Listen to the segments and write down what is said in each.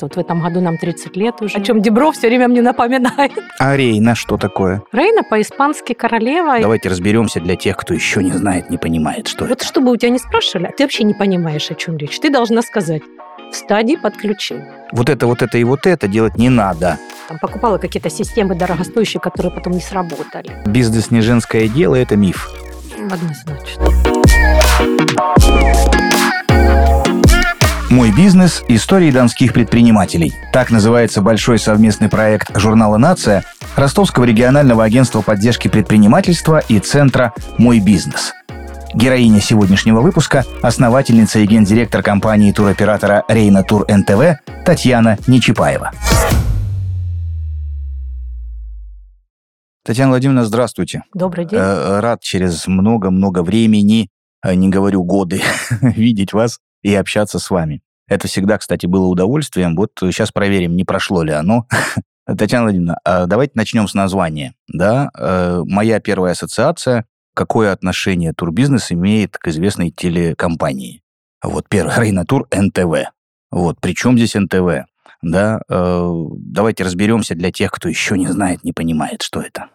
Вот в этом году нам 30 лет уже. О чем Дебро все время мне напоминает. А Рейна что такое? Рейна по-испански королева. Давайте разберемся для тех, кто еще не знает, не понимает, что вот это. чтобы у тебя не спрашивали, а ты вообще не понимаешь, о чем речь. Ты должна сказать в стадии подключения. Вот это, вот это и вот это делать не надо. Там покупала какие-то системы дорогостоящие, которые потом не сработали. Бизнес не женское дело, это миф. Однозначно. «Мой бизнес. Истории донских предпринимателей». Так называется большой совместный проект журнала «Нация», Ростовского регионального агентства поддержки предпринимательства и Центра «Мой бизнес». Героиня сегодняшнего выпуска – основательница и гендиректор компании туроператора «Рейна Тур НТВ» Татьяна Нечипаева. Татьяна Владимировна, здравствуйте. Добрый день. Э, Рад через много-много времени, э, не говорю годы, видеть вас и общаться с вами. Это всегда, кстати, было удовольствием. Вот сейчас проверим, не прошло ли оно. Татьяна Владимировна, а давайте начнем с названия. Да, э, моя первая ассоциация. Какое отношение турбизнес имеет к известной телекомпании? Вот первый Рейна Тур НТВ. Вот, причем здесь НТВ? Да, э, давайте разберемся для тех, кто еще не знает, не понимает, что это.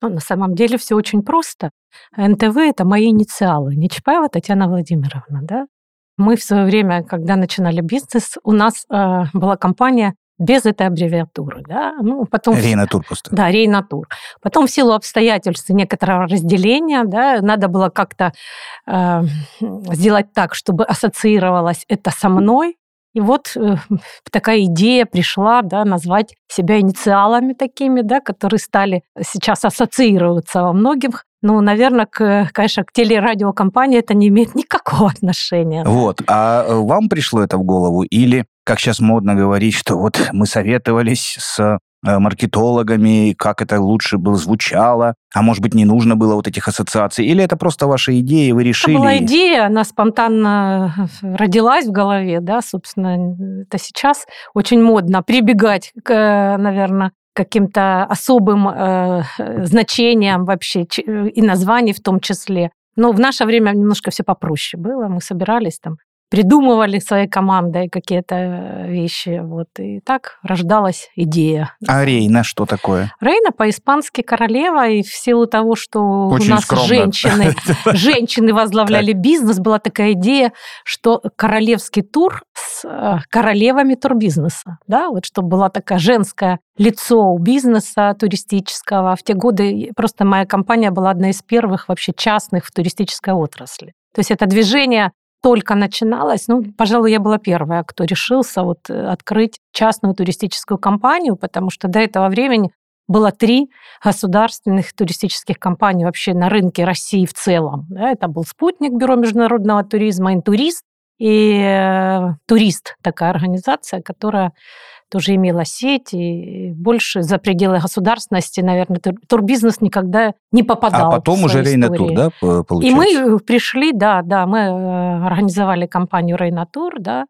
Ну, на самом деле все очень просто. НТВ – это мои инициалы. Нечапаева Татьяна Владимировна, да? Мы в свое время, когда начинали бизнес, у нас э, была компания без этой аббревиатуры, да, ну, потом... Рейнатур просто. Да, Рейнатур. Потом в силу обстоятельств некоторого разделения, да, надо было как-то э, сделать так, чтобы ассоциировалось это со мной, и вот э, такая идея пришла, да, назвать себя инициалами такими, да, которые стали сейчас ассоциироваться во многих. Ну, наверное, к, конечно, к телерадиокомпании это не имеет никакого отношения. Вот. А э, вам пришло это в голову? Или, как сейчас модно говорить, что вот мы советовались с маркетологами, как это лучше было звучало, а может быть, не нужно было вот этих ассоциаций, или это просто ваша идея, и вы решили... Это была идея, она спонтанно родилась в голове, да, собственно, это сейчас очень модно прибегать к, наверное, каким-то особым э, значением вообще и названий в том числе. Но в наше время немножко все попроще было. Мы собирались там придумывали своей командой какие-то э, вещи. Вот. И так рождалась идея. А Рейна что такое? Рейна по-испански королева, и в силу того, что Очень у нас скромно. женщины, женщины возглавляли бизнес, была такая идея, что королевский тур с э, королевами турбизнеса. Да? Вот чтобы была такая женское лицо у бизнеса туристического. В те годы просто моя компания была одна из первых вообще частных в туристической отрасли. То есть это движение только начиналось, ну, пожалуй, я была первая, кто решился вот э, открыть частную туристическую компанию, потому что до этого времени было три государственных туристических компаний вообще на рынке России в целом. Да, это был «Спутник», Бюро международного туризма, «Интурист» и э, «Турист», такая организация, которая тоже имела сеть, и больше за пределы государственности, наверное, тур, турбизнес никогда не попадал. А потом в уже своей Рейна истории. Тур, да, п- И получается? мы пришли, да, да, мы э, организовали компанию Рейнатур, да.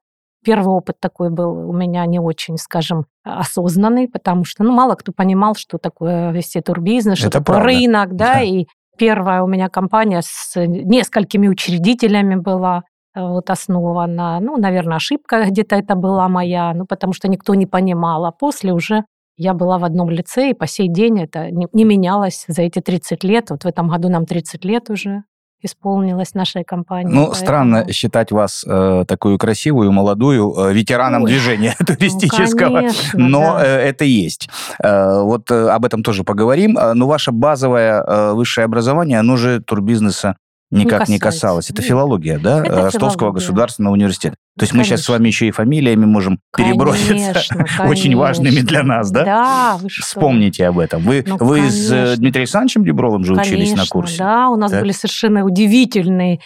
Первый опыт такой был у меня не очень, скажем, осознанный, потому что, ну, мало кто понимал, что такое вести турбизнес, что Это такое правда. рынок, да, Да. и первая у меня компания с несколькими учредителями была вот основана. Ну, наверное, ошибка где-то это была моя, ну, потому что никто не понимал. А после уже я была в одном лице, и по сей день это не, не менялось за эти 30 лет. Вот в этом году нам 30 лет уже исполнилось нашей компании. Ну, поэтому- странно считать вас э, такую красивую, молодую, э, ветераном Ой, движения Ну, туристического. конечно, Но да. э, это есть. Э, вот э, об этом тоже поговорим. Э, Но ваше базовое э, высшее образование, оно же турбизнес никак не касается. касалось. Это Нет. филология, да? Это Ростовского филология. государственного университета. То есть мы сейчас с Конечно. вами еще и фамилиями можем переброситься. Конечно, Очень важными конечно. для нас, да? Да, вы что? Вспомните об этом. Вы, Ну, вы с э, конечно. Дмитрием Александровичем Дебровым же учились на Конечно, курсе. Да, у нас Так. были совершенно удивительные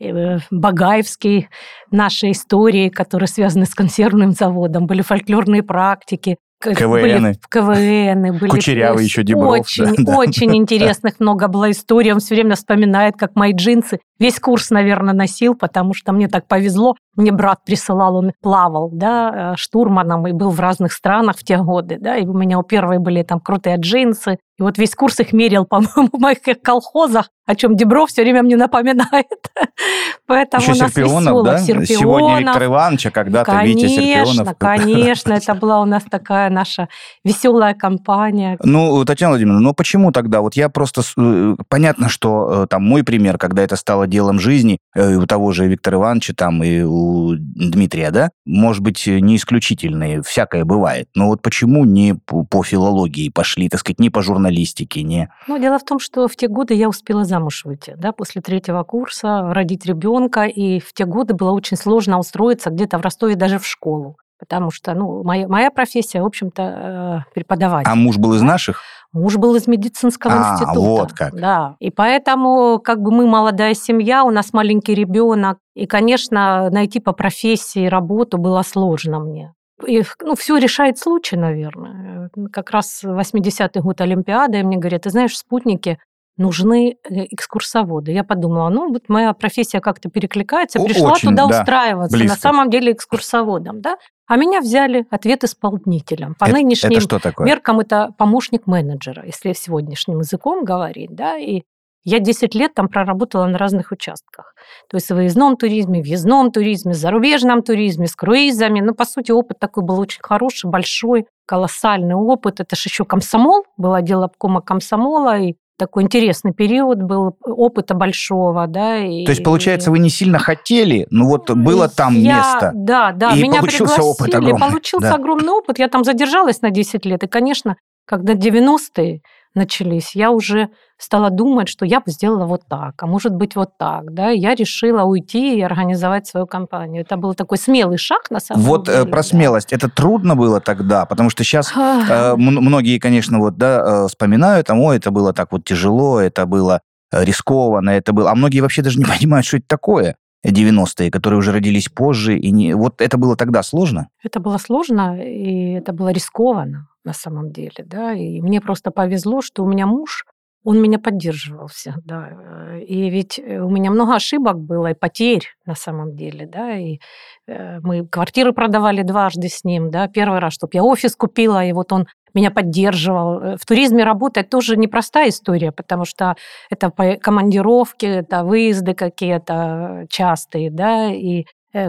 э, багаевские наши истории, которые связаны с консервным заводом. Были фольклорные практики. КВНы. Были КВНы. Были Кучерявый еще Дебров, Очень, да, да. очень интересных много было историй. Он все время вспоминает, как мои джинсы весь курс, наверное, носил, потому что мне так повезло. Мне брат присылал, он плавал, да, э, штурманом и был в разных странах в те годы, да, и у меня у первой были там крутые джинсы, и вот весь курс их мерил, по-моему, в моих колхозах, о чем Дебров все время мне напоминает. Поэтому Еще у нас Серпионов, весело. да? Серпионов. Сегодня Виктор Иванович, а когда-то конечно, Витя Серпионов. Конечно, это была у нас такая наша веселая компания. Ну, Татьяна Владимировна, ну почему тогда? Вот я просто... Э, понятно, что э, там мой пример, когда это стало делом жизни, э, у того же Виктора Ивановича там и у Дмитрия, да, может быть, не исключительные, всякое бывает. Но вот почему не по филологии пошли, так сказать, не по журналистике, не... Ну, дело в том, что в те годы я успела замуж выйти, да, после третьего курса, родить ребенка, и в те годы было очень сложно устроиться где-то в Ростове даже в школу потому что, ну, моя, моя профессия, в общем-то, э, преподаватель. А муж был из наших? Муж был из медицинского а, института. вот как. Да, и поэтому, как бы мы молодая семья, у нас маленький ребенок, и, конечно, найти по профессии работу было сложно мне. И, ну, все решает случай, наверное. Как раз 80-й год Олимпиады, и мне говорят, ты знаешь, спутники нужны э, экскурсоводы. Я подумала, ну, вот моя профессия как-то перекликается, пришла Очень, туда да, устраиваться, близко. на самом деле экскурсоводом, да. А меня взяли ответ исполнителем. По это, нынешним это что такое? меркам это помощник менеджера, если сегодняшним языком говорить, да, и я 10 лет там проработала на разных участках. То есть в выездном туризме, въездном туризме, зарубежном туризме, с круизами. Ну, по сути, опыт такой был очень хороший, большой, колоссальный опыт. Это же еще комсомол, было дело обкома комсомола, и такой интересный период был опыта большого, да. И, То есть, получается, вы не сильно хотели, но вот было там я, место. Да, да, и меня получился пригласили, опыт огромный. получился да. огромный опыт. Я там задержалась на 10 лет, и, конечно, когда 90-е начались, я уже стала думать, что я бы сделала вот так, а может быть вот так, да, я решила уйти и организовать свою компанию. Это был такой смелый шаг, на самом вот, деле. Вот про да. смелость, это трудно было тогда, потому что сейчас э, многие, конечно, вот, да, э, вспоминают, там, ой, это было так вот тяжело, это было э, рискованно, это было, а многие вообще даже не понимают, что это такое. 90-е, которые уже родились позже, и не... вот это было тогда сложно? Это было сложно, и это было рискованно на самом деле, да, и мне просто повезло, что у меня муж он меня поддерживал всегда. Э, и ведь э, у меня много ошибок было и потерь на самом деле, да, и э, мы квартиры продавали дважды с ним, да, первый раз, чтобы я офис купила, и вот он меня поддерживал. В туризме работать тоже непростая история, потому что это командировки, это выезды какие-то частые, да, и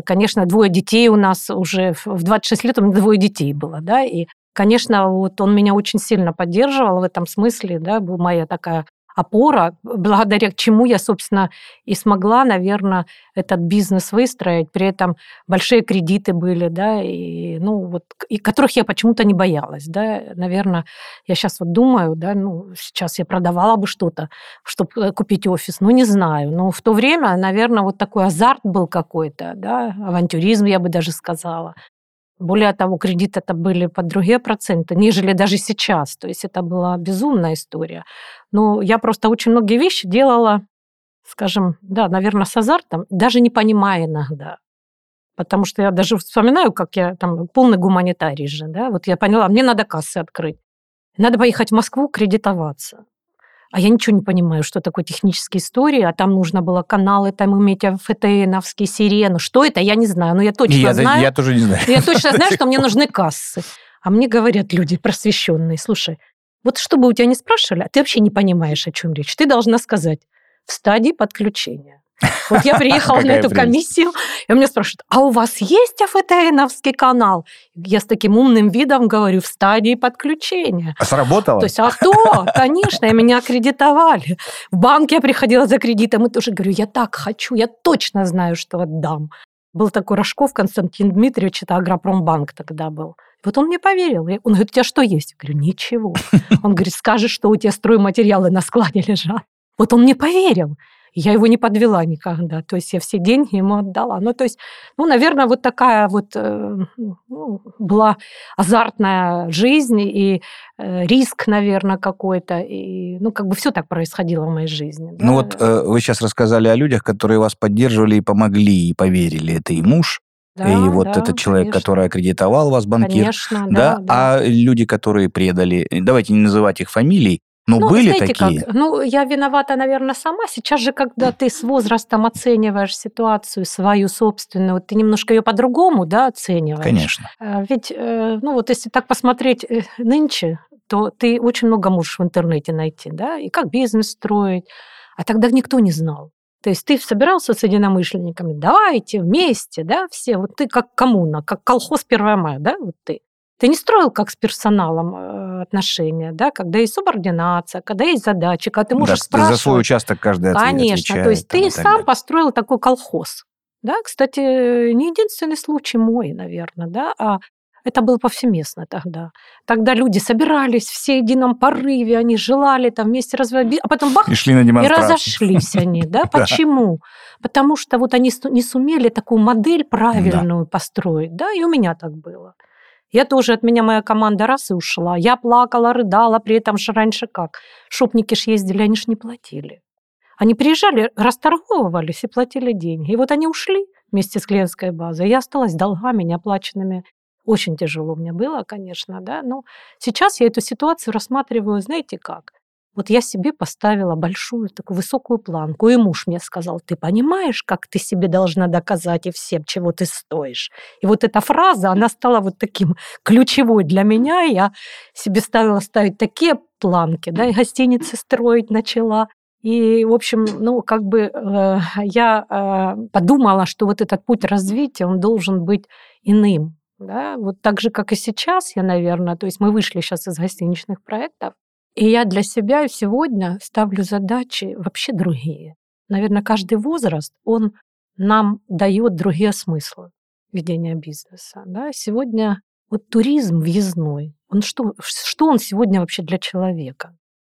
Конечно, двое детей у нас уже в 26 лет у меня двое детей было, да, и Конечно, вот он меня очень сильно поддерживал в этом смысле, да, был моя такая опора, благодаря чему я, собственно, и смогла, наверное, этот бизнес выстроить. При этом большие кредиты были, да, и, ну, вот, и которых я почему-то не боялась, да. Наверное, я сейчас вот думаю, да, ну, сейчас я продавала бы что-то, чтобы э, купить офис, ну, не знаю. Но в то время, наверное, вот такой азарт был какой-то, да, авантюризм, я бы даже сказала. Более того, кредиты это были под другие проценты, нежели даже сейчас. То есть это была безумная история. Но я просто очень многие вещи делала, скажем, да, наверное, с азартом, даже не понимая иногда. Потому что я даже вспоминаю, как я там полный гуманитарий же, да, вот я поняла, мне надо кассы открыть. Надо поехать в Москву кредитоваться а я ничего не понимаю, что такое технические истории, а там нужно было каналы там иметь ФТНовские, сирену. Что это, я не знаю, но я точно я, знаю. Я тоже не знаю. Я точно знаю, что мне нужны кассы. А мне говорят люди просвещенные, слушай, вот что бы у тебя не спрашивали, а ты вообще не понимаешь, о чем речь. Ты должна сказать в стадии подключения. Вот я приехала на эту комиссию, и меня спрашивают, а у вас есть АФТНовский канал? Я с таким умным видом говорю, в стадии подключения. А сработало? То есть, а кто? Конечно, и меня аккредитовали. В банк я приходила за кредитом и тоже говорю, я так хочу, я точно знаю, что отдам. Был такой Рожков Константин Дмитриевич, это Агропромбанк тогда был. Вот он мне поверил. Он говорит, у тебя что есть? Я говорю, ничего. Он говорит, скажешь, что у тебя стройматериалы на складе лежат. Вот он мне поверил. Я его не подвела никогда. То есть я все деньги ему отдала. Ну, то есть, ну, наверное, вот такая вот э, ну, была азартная жизнь и э, риск, наверное, какой-то. И, ну, как бы все так происходило в моей жизни. Да? Ну, вот э, вы сейчас рассказали о людях, которые вас поддерживали и помогли, и поверили. Это и муж, да, и вот да, этот человек, конечно. который аккредитовал вас, банкир. Конечно, да, да, да. А люди, которые предали, давайте не называть их фамилий, Ну, ну были знаете такие? Как? Ну, я виновата, наверное, сама. Сейчас же, когда ты с возрастом оцениваешь ситуацию свою собственную, ты немножко ее по-другому, да, оцениваешь. Конечно. А ведь, э, ну вот если так посмотреть э, нынче, то ты очень много можешь в интернете найти, да, и как бизнес строить. А тогда никто не знал. То есть ты собирался с единомышленниками, давайте вместе, да, все, вот ты как коммуна, как колхоз 1 мая, да, вот ты. Ты не строил как с персоналом э, отношения, да, когда есть субординация, когда есть задачи, когда ты можешь да, спрашивать. За свой участок каждый Конечно, отвечает, то есть там, ты сам далее. построил такой колхоз. Да, кстати, не единственный случай мой, наверное, да, а это было повсеместно тогда. Тогда люди собирались все в едином порыве, они желали там вместе развивать, а потом бах, и шли на и разошлись они, да? Почему? Потому что вот они не сумели такую модель правильную построить, да, и у меня так было. Я тоже, от меня моя команда раз и ушла. Я плакала, рыдала, при этом же раньше как? Шопники ж ездили, они ж не платили. Они приезжали, расторговывались и платили деньги. И вот они ушли вместе с клиентской базой. Я осталась долгами неоплаченными. Очень тяжело мне было, конечно, да. Но сейчас я эту ситуацию рассматриваю, знаете как? Вот я себе поставила большую такую высокую планку, и муж мне сказал, ты понимаешь, как ты себе должна доказать и всем, чего ты стоишь. И вот эта фраза, она стала вот таким ключевой для меня. Я себе ставила ставить такие планки, да, и гостиницы строить начала. И, в общем, ну, как бы э, я э, подумала, что вот этот путь развития, он должен быть иным. Да? Вот так же, как и сейчас, я, наверное, то есть мы вышли сейчас из гостиничных проектов, и я для себя сегодня ставлю задачи вообще другие. Наверное, каждый возраст, он нам дает другие смыслы ведения бизнеса. Да? Сегодня вот туризм въездной, он что, что он сегодня вообще для человека?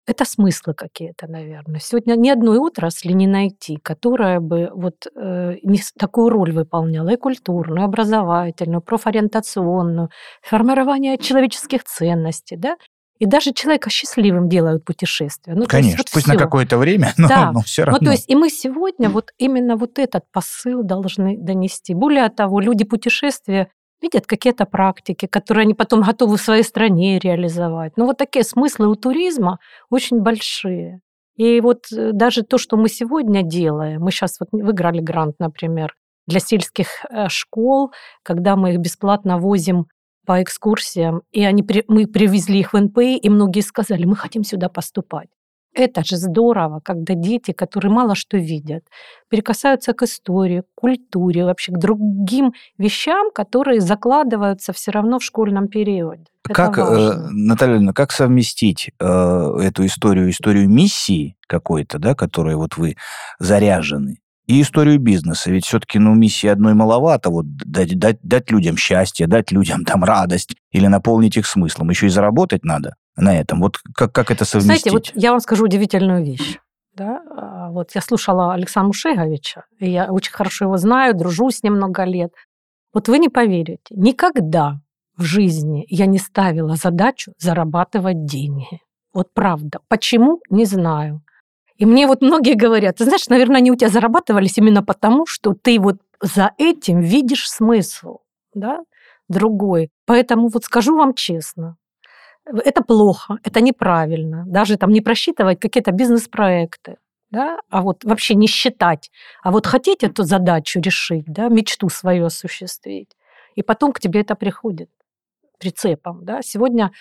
Это смыслы какие-то, наверное. Сегодня ни одной отрасли не найти, которая бы вот э, не такую роль выполняла и культурную, и образовательную, профориентационную, формирование человеческих ценностей, да, и даже человека счастливым делают путешествия. Ну, Конечно, вот пусть всё. на какое-то время, но, да. но все равно. Ну, то есть и мы сегодня вот именно вот этот посыл должны донести. Более того, люди путешествия видят какие-то практики, которые они потом готовы в своей стране реализовать. Ну, вот такие смыслы у туризма очень большие. И вот э, даже то, что мы сегодня делаем, мы сейчас вот выиграли грант, например, для сельских э, школ, когда мы их бесплатно возим по экскурсиям, и они, мы привезли их в НПИ, и многие сказали, мы хотим сюда поступать. Это же здорово, когда дети, которые мало что видят, прикасаются к истории, к культуре, вообще к другим вещам, которые закладываются все равно в школьном периоде. Как, э, Наталья, как совместить э, эту историю, историю миссии какой-то, да, которой вот вы заряжены, и историю бизнеса. Ведь все-таки, ну, миссии одной маловато. Вот дать, дать, дать людям счастье, дать людям там радость или наполнить их смыслом. Еще и заработать надо на этом. Вот как, как это совместить? Знаете, вот я вам скажу удивительную вещь. Да? А, вот я слушала Александра Мушеговича, и я очень хорошо его знаю, дружу с ним много лет. Вот вы не поверите, никогда в жизни я не ставила задачу зарабатывать деньги. Вот правда. Почему? Не знаю. И мне вот многие говорят, ты знаешь, наверное, они у тебя зарабатывались именно потому, что ты вот за этим видишь смысл, да, другой. Поэтому вот скажу вам честно, это плохо, это неправильно. Даже там не просчитывать какие-то бизнес-проекты, да, а вот вообще не считать. А вот хотеть эту задачу решить, да, мечту свою осуществить, и потом к тебе это приходит прицепом, да. Сегодня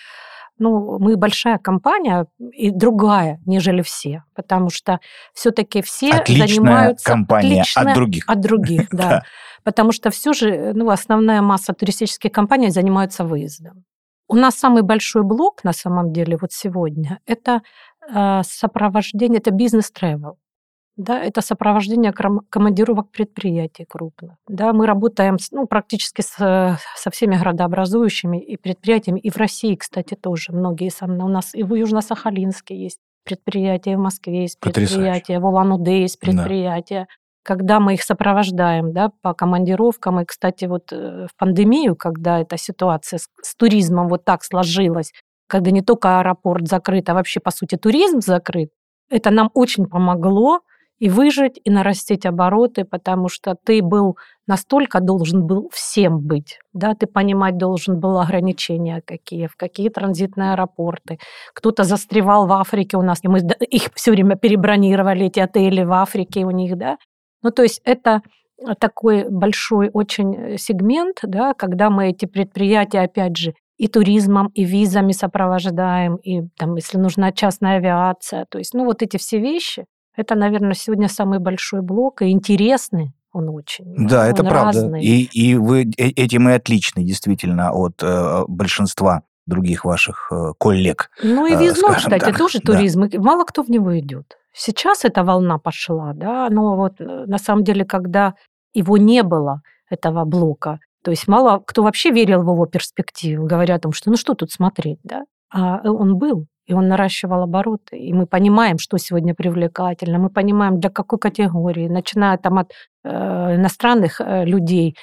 ну, мы большая компания и другая, нежели все, потому что все-таки все Отличная занимаются компания от других. От других, да. Потому что все же, ну, основная масса туристических компаний занимаются выездом. У нас самый большой блок на самом деле вот сегодня это э, сопровождение, это бизнес-тревел да, это сопровождение командировок предприятий крупных. Да, мы работаем ну, практически с, со всеми городообразующими и предприятиями, и в России, кстати, тоже многие. У нас и в Южно-Сахалинске есть предприятия, в Москве есть предприятия, в Улан-Удэ есть предприятия. Да. Когда мы их сопровождаем да, по командировкам, и, кстати, вот э, в пандемию, когда эта ситуация с, с туризмом вот так сложилась, когда не только аэропорт закрыт, а вообще, по сути, туризм закрыт, это нам очень помогло и выжить, и нарастить обороты, потому что ты был настолько должен был всем быть, да, ты понимать должен был ограничения какие, в какие транзитные аэропорты. Кто-то застревал в Африке у нас, и мы их все время перебронировали, эти отели в Африке у них, да. Ну, то есть это такой большой очень сегмент, да, когда мы эти предприятия, опять же, и туризмом, и визами сопровождаем, и там, если нужна частная авиация. То есть, ну, вот эти все вещи, это, наверное, сегодня самый большой блок, и интересный он очень. Да, он это правда. И, и вы э, этим и отличны, действительно, от э, большинства других ваших э, коллег. Ну и э, везно, скажем кстати, так. тоже Да. туризм. И Мало кто в него идет. Сейчас эта волна пошла, да, но вот э, на самом деле, когда его не было, этого блока, то есть мало кто вообще верил в его перспективу, говоря о том, что ну что тут смотреть, да, а он был, и он наращивал обороты, и мы понимаем, что сегодня привлекательно, мы понимаем, для какой категории, начиная там от э, иностранных э, людей,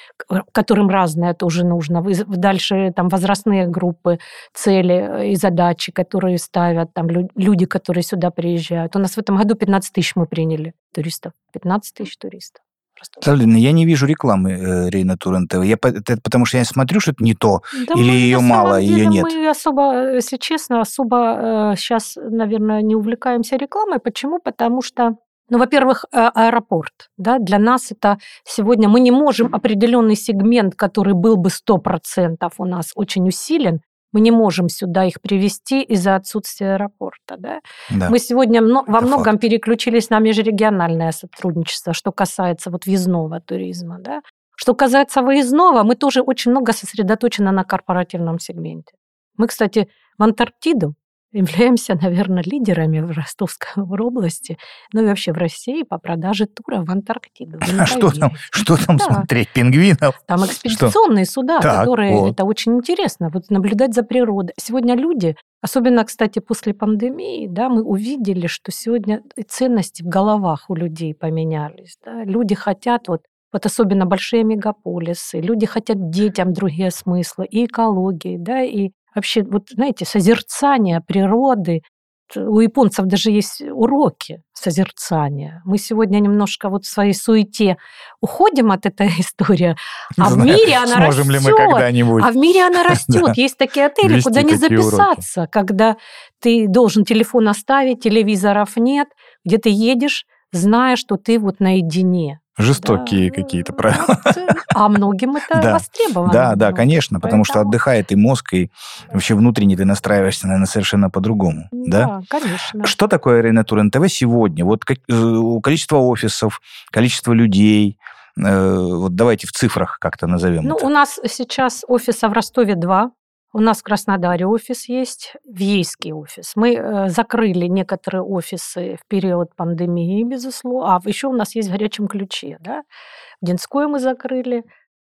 которым разное тоже нужно, дальше там возрастные группы, цели и задачи, которые ставят там лю- люди, которые сюда приезжают. У нас в этом году 15 тысяч мы приняли туристов, 15 тысяч туристов. Просто я не вижу рекламы э, Рейна Тур НТВ. Я, это потому что я смотрю, что это не то. Да Или на мало, её деле нет? Мы особо, если честно, особо сейчас, наверное, не увлекаемся рекламой. Почему? Потому что, ну, во-первых, а- аэропорт. Да, для нас это сегодня мы не можем определенный сегмент, который был бы 100% у нас очень усилен, мы не можем сюда их привести из-за отсутствия аэропорта. Да? Да. Мы сегодня мно- во Это многом переключились на межрегиональное сотрудничество, что касается вот въездного туризма. Да? Что касается выездного, мы тоже очень много сосредоточены на корпоративном сегменте. Мы, кстати, в Антарктиду являемся, наверное, лидерами в Ростовской области, ну и вообще в России по продаже туров в Антарктиду. Не А что там, что там Да. смотреть? Пингвинов? Там экспедиционные суда, Так, которые вот. это очень интересно, вот наблюдать за природой. Сегодня люди, особенно, кстати, после пандемии, да, мы увидели, что сегодня ценности в головах у людей поменялись. Да. Люди хотят вот вот особенно большие мегаполисы, люди хотят детям другие смыслы, и экологии, да, и вообще, вот знаете, созерцание природы. У японцев даже есть уроки созерцания. Мы сегодня немножко вот в своей суете уходим от этой истории, Не а в знаю, мире она Сможем ли мы растет. когда-нибудь? А в мире она Да. растет. Есть такие отели, Вести куда не такие уроки. записаться, когда ты должен телефон оставить, телевизоров нет, где ты едешь, зная, что ты вот наедине. Жестокие Да. какие-то правила. А многим это Да. востребовано. Да, да, Ну, конечно, потому что отдыхает и мозг, и вообще внутренне ты настраиваешься, наверное, совершенно по-другому. Да? Да, конечно. Что такое Арена Тур НТВ сегодня? Вот как- э, количество офисов, количество людей. э, Вот давайте в цифрах как-то назовем Ну, это. у нас сейчас офиса в Ростове два. У нас в Краснодаре офис есть, в Ейске офис. Мы э, закрыли некоторые офисы в период пандемии, безусловно. А еще у нас есть в горячем ключе. Да? В Динской мы закрыли.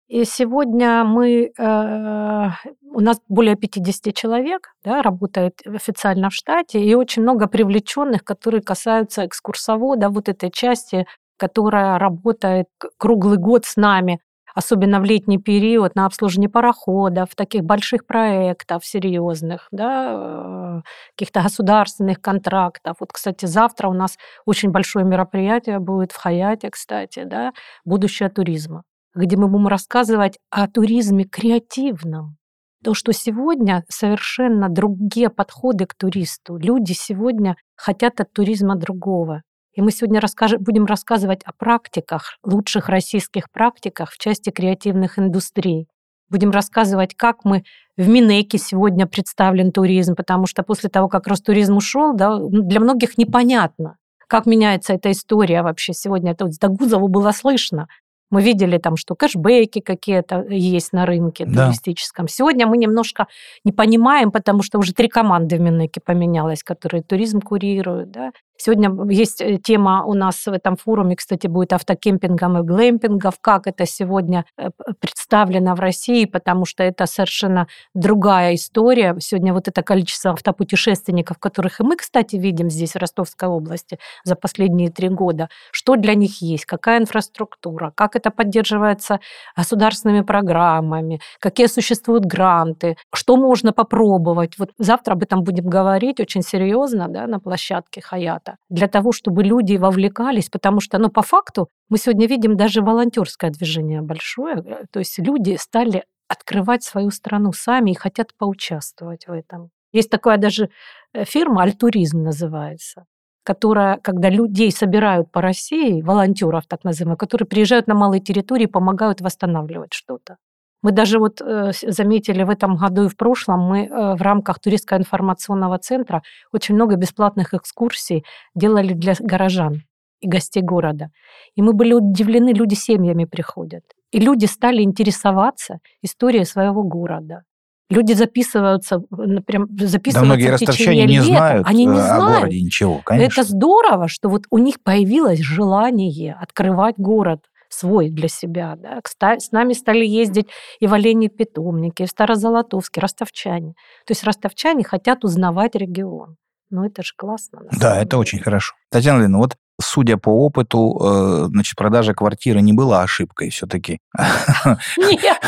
И сегодня мы, э, у нас более 50 человек да, работает официально в штате, и очень много привлеченных, которые касаются экскурсовода, вот этой части, которая работает круглый год с нами, особенно в летний период, на обслуживание пароходов, таких больших проектов серьезных, да, э, каких-то государственных контрактов. Вот, кстати, завтра у нас очень большое мероприятие будет в Хаяте, кстати, да, будущее туризма, где мы будем рассказывать о туризме креативном. То, что сегодня совершенно другие подходы к туристу. Люди сегодня хотят от туризма другого. И мы сегодня расскажем, будем рассказывать о практиках, лучших российских практиках в части креативных индустрий. Будем рассказывать, как мы в Минеке сегодня представлен туризм, потому что после того, как Ростуризм ушел, да, для многих непонятно, как меняется эта история вообще сегодня. Это вот Дагузову было слышно. Мы видели там, что кэшбэки какие-то есть на рынке Да. туристическом. Сегодня мы немножко не понимаем, потому что уже три команды в Минеке поменялось, которые туризм курируют. Да? Сегодня есть э, тема у нас в этом форуме, кстати, будет автокемпингом и глэмпингов, как это сегодня э, представлено в России, потому что это совершенно другая история. Сегодня вот это количество автопутешественников, которых и мы, кстати, видим здесь, в Ростовской области, за последние три года, что для них есть, какая инфраструктура, как это поддерживается государственными программами, какие существуют гранты, что можно попробовать. Вот завтра об этом будем говорить очень серьезно да, на площадке Хаята, для того, чтобы люди вовлекались, потому что, ну, по факту, мы сегодня видим даже волонтерское движение большое, э, то есть люди стали открывать свою страну сами и хотят поучаствовать в этом. Есть такая даже э, фирма «Альтуризм» называется которая, когда людей собирают по России, волонтеров так называемых, которые приезжают на малые территории и помогают восстанавливать что-то. Мы даже вот э, заметили в этом году и в прошлом, мы э, в рамках туристского информационного центра очень много бесплатных экскурсий делали для горожан и гостей города. И мы были удивлены, люди семьями приходят. И люди стали интересоваться историей своего города. Люди записываются, прям записываются да, многие ростовчане не знают Они не э, о знают. городе ничего, конечно. Это здорово, что вот у них появилось желание открывать город свой для себя. Да. С нами стали ездить и в Олене питомники, и в Старозолотовске, ростовчане. То есть ростовчане хотят узнавать регион. Ну, это же классно. Да, это очень хорошо. Татьяна Львовна, вот судя по опыту, э, значит, продажа квартиры не была ошибкой все-таки.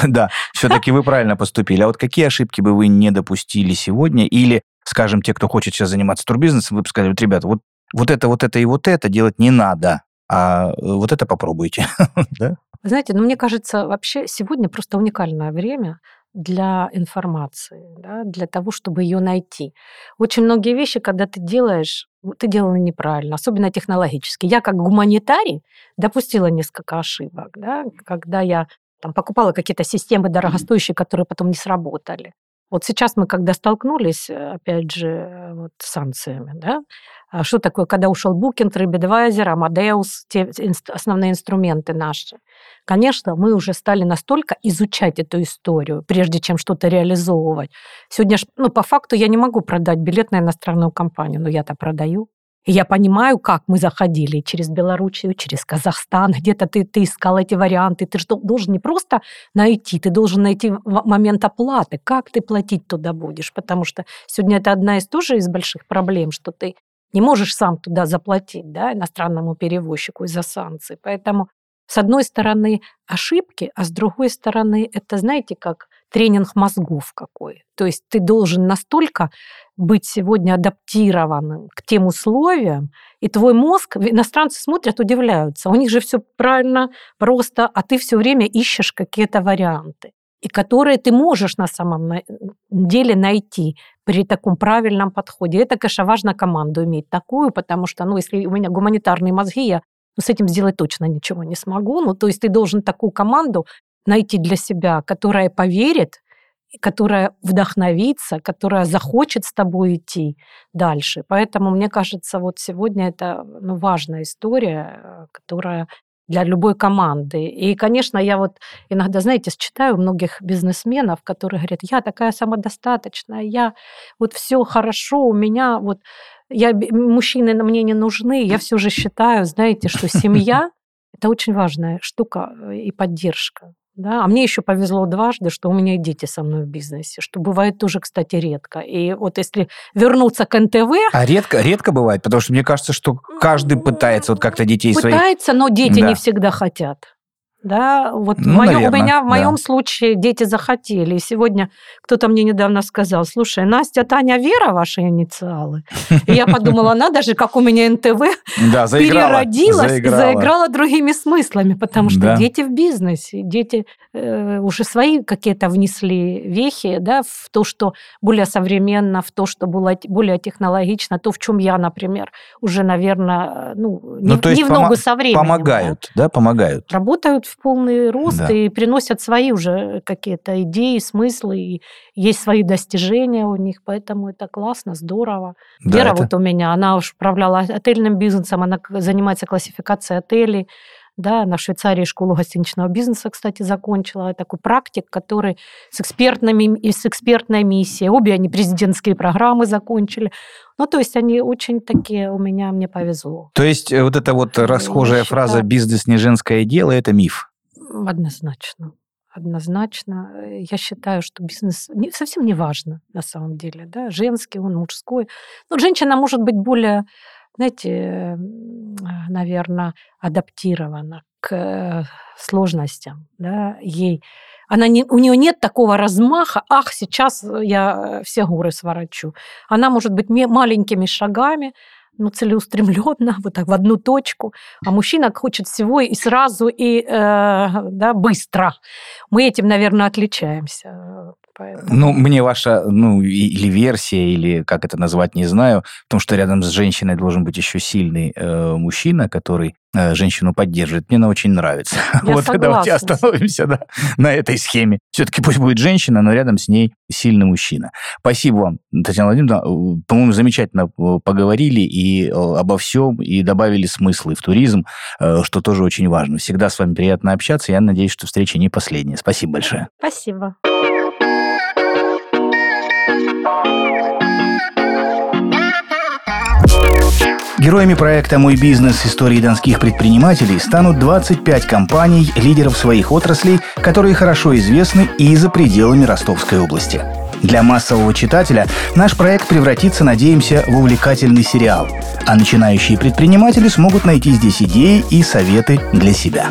Да, все-таки вы правильно поступили. А вот какие ошибки бы вы не допустили сегодня? Или, скажем, те, кто хочет сейчас заниматься турбизнесом, вы бы сказали, вот, ребята, вот, вот это, вот это и вот это делать не надо, а э, вот это попробуйте. да? Знаете, ну, мне кажется, вообще сегодня просто уникальное время для информации, да, для того, чтобы ее найти. Очень многие вещи, когда ты делаешь, ты делала неправильно, особенно технологически. Я как гуманитарий допустила несколько ошибок, да, когда я там, покупала какие-то системы дорогостоящие, которые потом не сработали. Вот сейчас мы, когда столкнулись, опять же, вот с санкциями, да, а что такое, когда ушел Booking, TripAdvisor, Amadeus, те основные инструменты наши. Конечно, мы уже стали настолько изучать эту историю, прежде чем что-то реализовывать. Сегодня, ну, по факту я не могу продать билет на иностранную компанию, но я-то продаю. Я понимаю, как мы заходили через Белоруссию, через Казахстан, где-то ты, ты искал эти варианты. Ты же должен не просто найти, ты должен найти момент оплаты, как ты платить туда будешь. Потому что сегодня это одна из тоже из больших проблем, что ты не можешь сам туда заплатить да, иностранному перевозчику из-за санкций. Поэтому с одной стороны ошибки, а с другой стороны это, знаете, как тренинг мозгов какой. То есть ты должен настолько быть сегодня адаптированным к тем условиям, и твой мозг, иностранцы смотрят, удивляются. У них же все правильно, просто, а ты все время ищешь какие-то варианты и которые ты можешь на самом деле найти при таком правильном подходе. Это, конечно, важно команду иметь такую, потому что, ну, если у меня гуманитарные мозги, я ну, с этим сделать точно ничего не смогу. Ну, то есть ты должен такую команду найти для себя, которая поверит, которая вдохновится, которая захочет с тобой идти дальше. Поэтому, мне кажется, вот сегодня это ну, важная история, э, которая для любой команды. И, конечно, я вот иногда, знаете, читаю многих бизнесменов, которые говорят, я такая самодостаточная, я вот все хорошо, у меня вот я, мужчины мне не нужны, я все же считаю, знаете, что семья – это очень важная штука э, и поддержка. Да? А мне еще повезло дважды, что у меня и дети со мной в бизнесе, что бывает тоже, кстати, редко. И вот если вернуться к НТВ... А редко, редко бывает? Потому что мне кажется, что каждый пытается вот как-то детей пытается, своих... Пытается, но дети да. не всегда хотят. Да, вот ну, моё, наверное, у меня в моем да. случае дети захотели. И сегодня кто-то мне недавно сказал, слушай, Настя, Таня, Вера ваши инициалы. И я подумала, надо же, как у меня НТВ да, заиграла, переродилась, заиграла. заиграла другими смыслами, потому что да. дети в бизнесе, дети э, уже свои какие-то внесли вехи да, в то, что более современно, в то, что было более технологично, то, в чем я, например, уже, наверное, ну, не, ну, то есть не в ногу со временем. Помогают, да, помогают. Работают в полный рост да. и приносят свои уже какие-то идеи, смыслы, и есть свои достижения у них, поэтому это классно, здорово. Да, Вера это... вот у меня, она управляла отельным бизнесом, она занимается классификацией отелей, да, на Швейцарии школу гостиничного бизнеса, кстати, закончила. Такой практик, который с, экспертными, и с экспертной миссией. Обе они президентские программы закончили. Ну, то есть они очень такие, у меня, мне повезло. То есть э, вот эта вот расхожая фраза «бизнес не женское дело» – это миф? Однозначно. Однозначно. Я считаю, что бизнес не, совсем не важно на самом деле. Да? Женский он, мужской. Но женщина может быть более знаете, наверное, адаптирована к э, сложностям, да, ей она не, у нее нет такого размаха, ах, сейчас я все горы сворачу. Она может быть маленькими шагами, ну, целеустремленно, вот так в одну точку, а мужчина хочет всего и сразу, и э, да, быстро. Мы этим, наверное, отличаемся. Поэтому... Ну, мне ваша, ну, или версия, или как это назвать, не знаю, потому что рядом с женщиной должен быть еще сильный э, мужчина, который э, женщину поддерживает. Мне она очень нравится. Я вот согласна. давайте остановимся да, на этой схеме. Все-таки пусть будет женщина, но рядом с ней сильный мужчина. Спасибо вам, Татьяна Владимировна. Э, по-моему, замечательно э, поговорили и э, обо всем, и добавили смыслы в туризм, что тоже очень важно. Всегда с вами приятно общаться. Я надеюсь, что встреча не последняя. Спасибо большое. Спасибо. Героями проекта «Мой бизнес. Истории донских предпринимателей» станут 25 компаний, лидеров своих отраслей, которые хорошо известны и за пределами Ростовской области. Для массового читателя наш проект превратится, надеемся, в увлекательный сериал. А начинающие предприниматели смогут найти здесь идеи и советы для себя.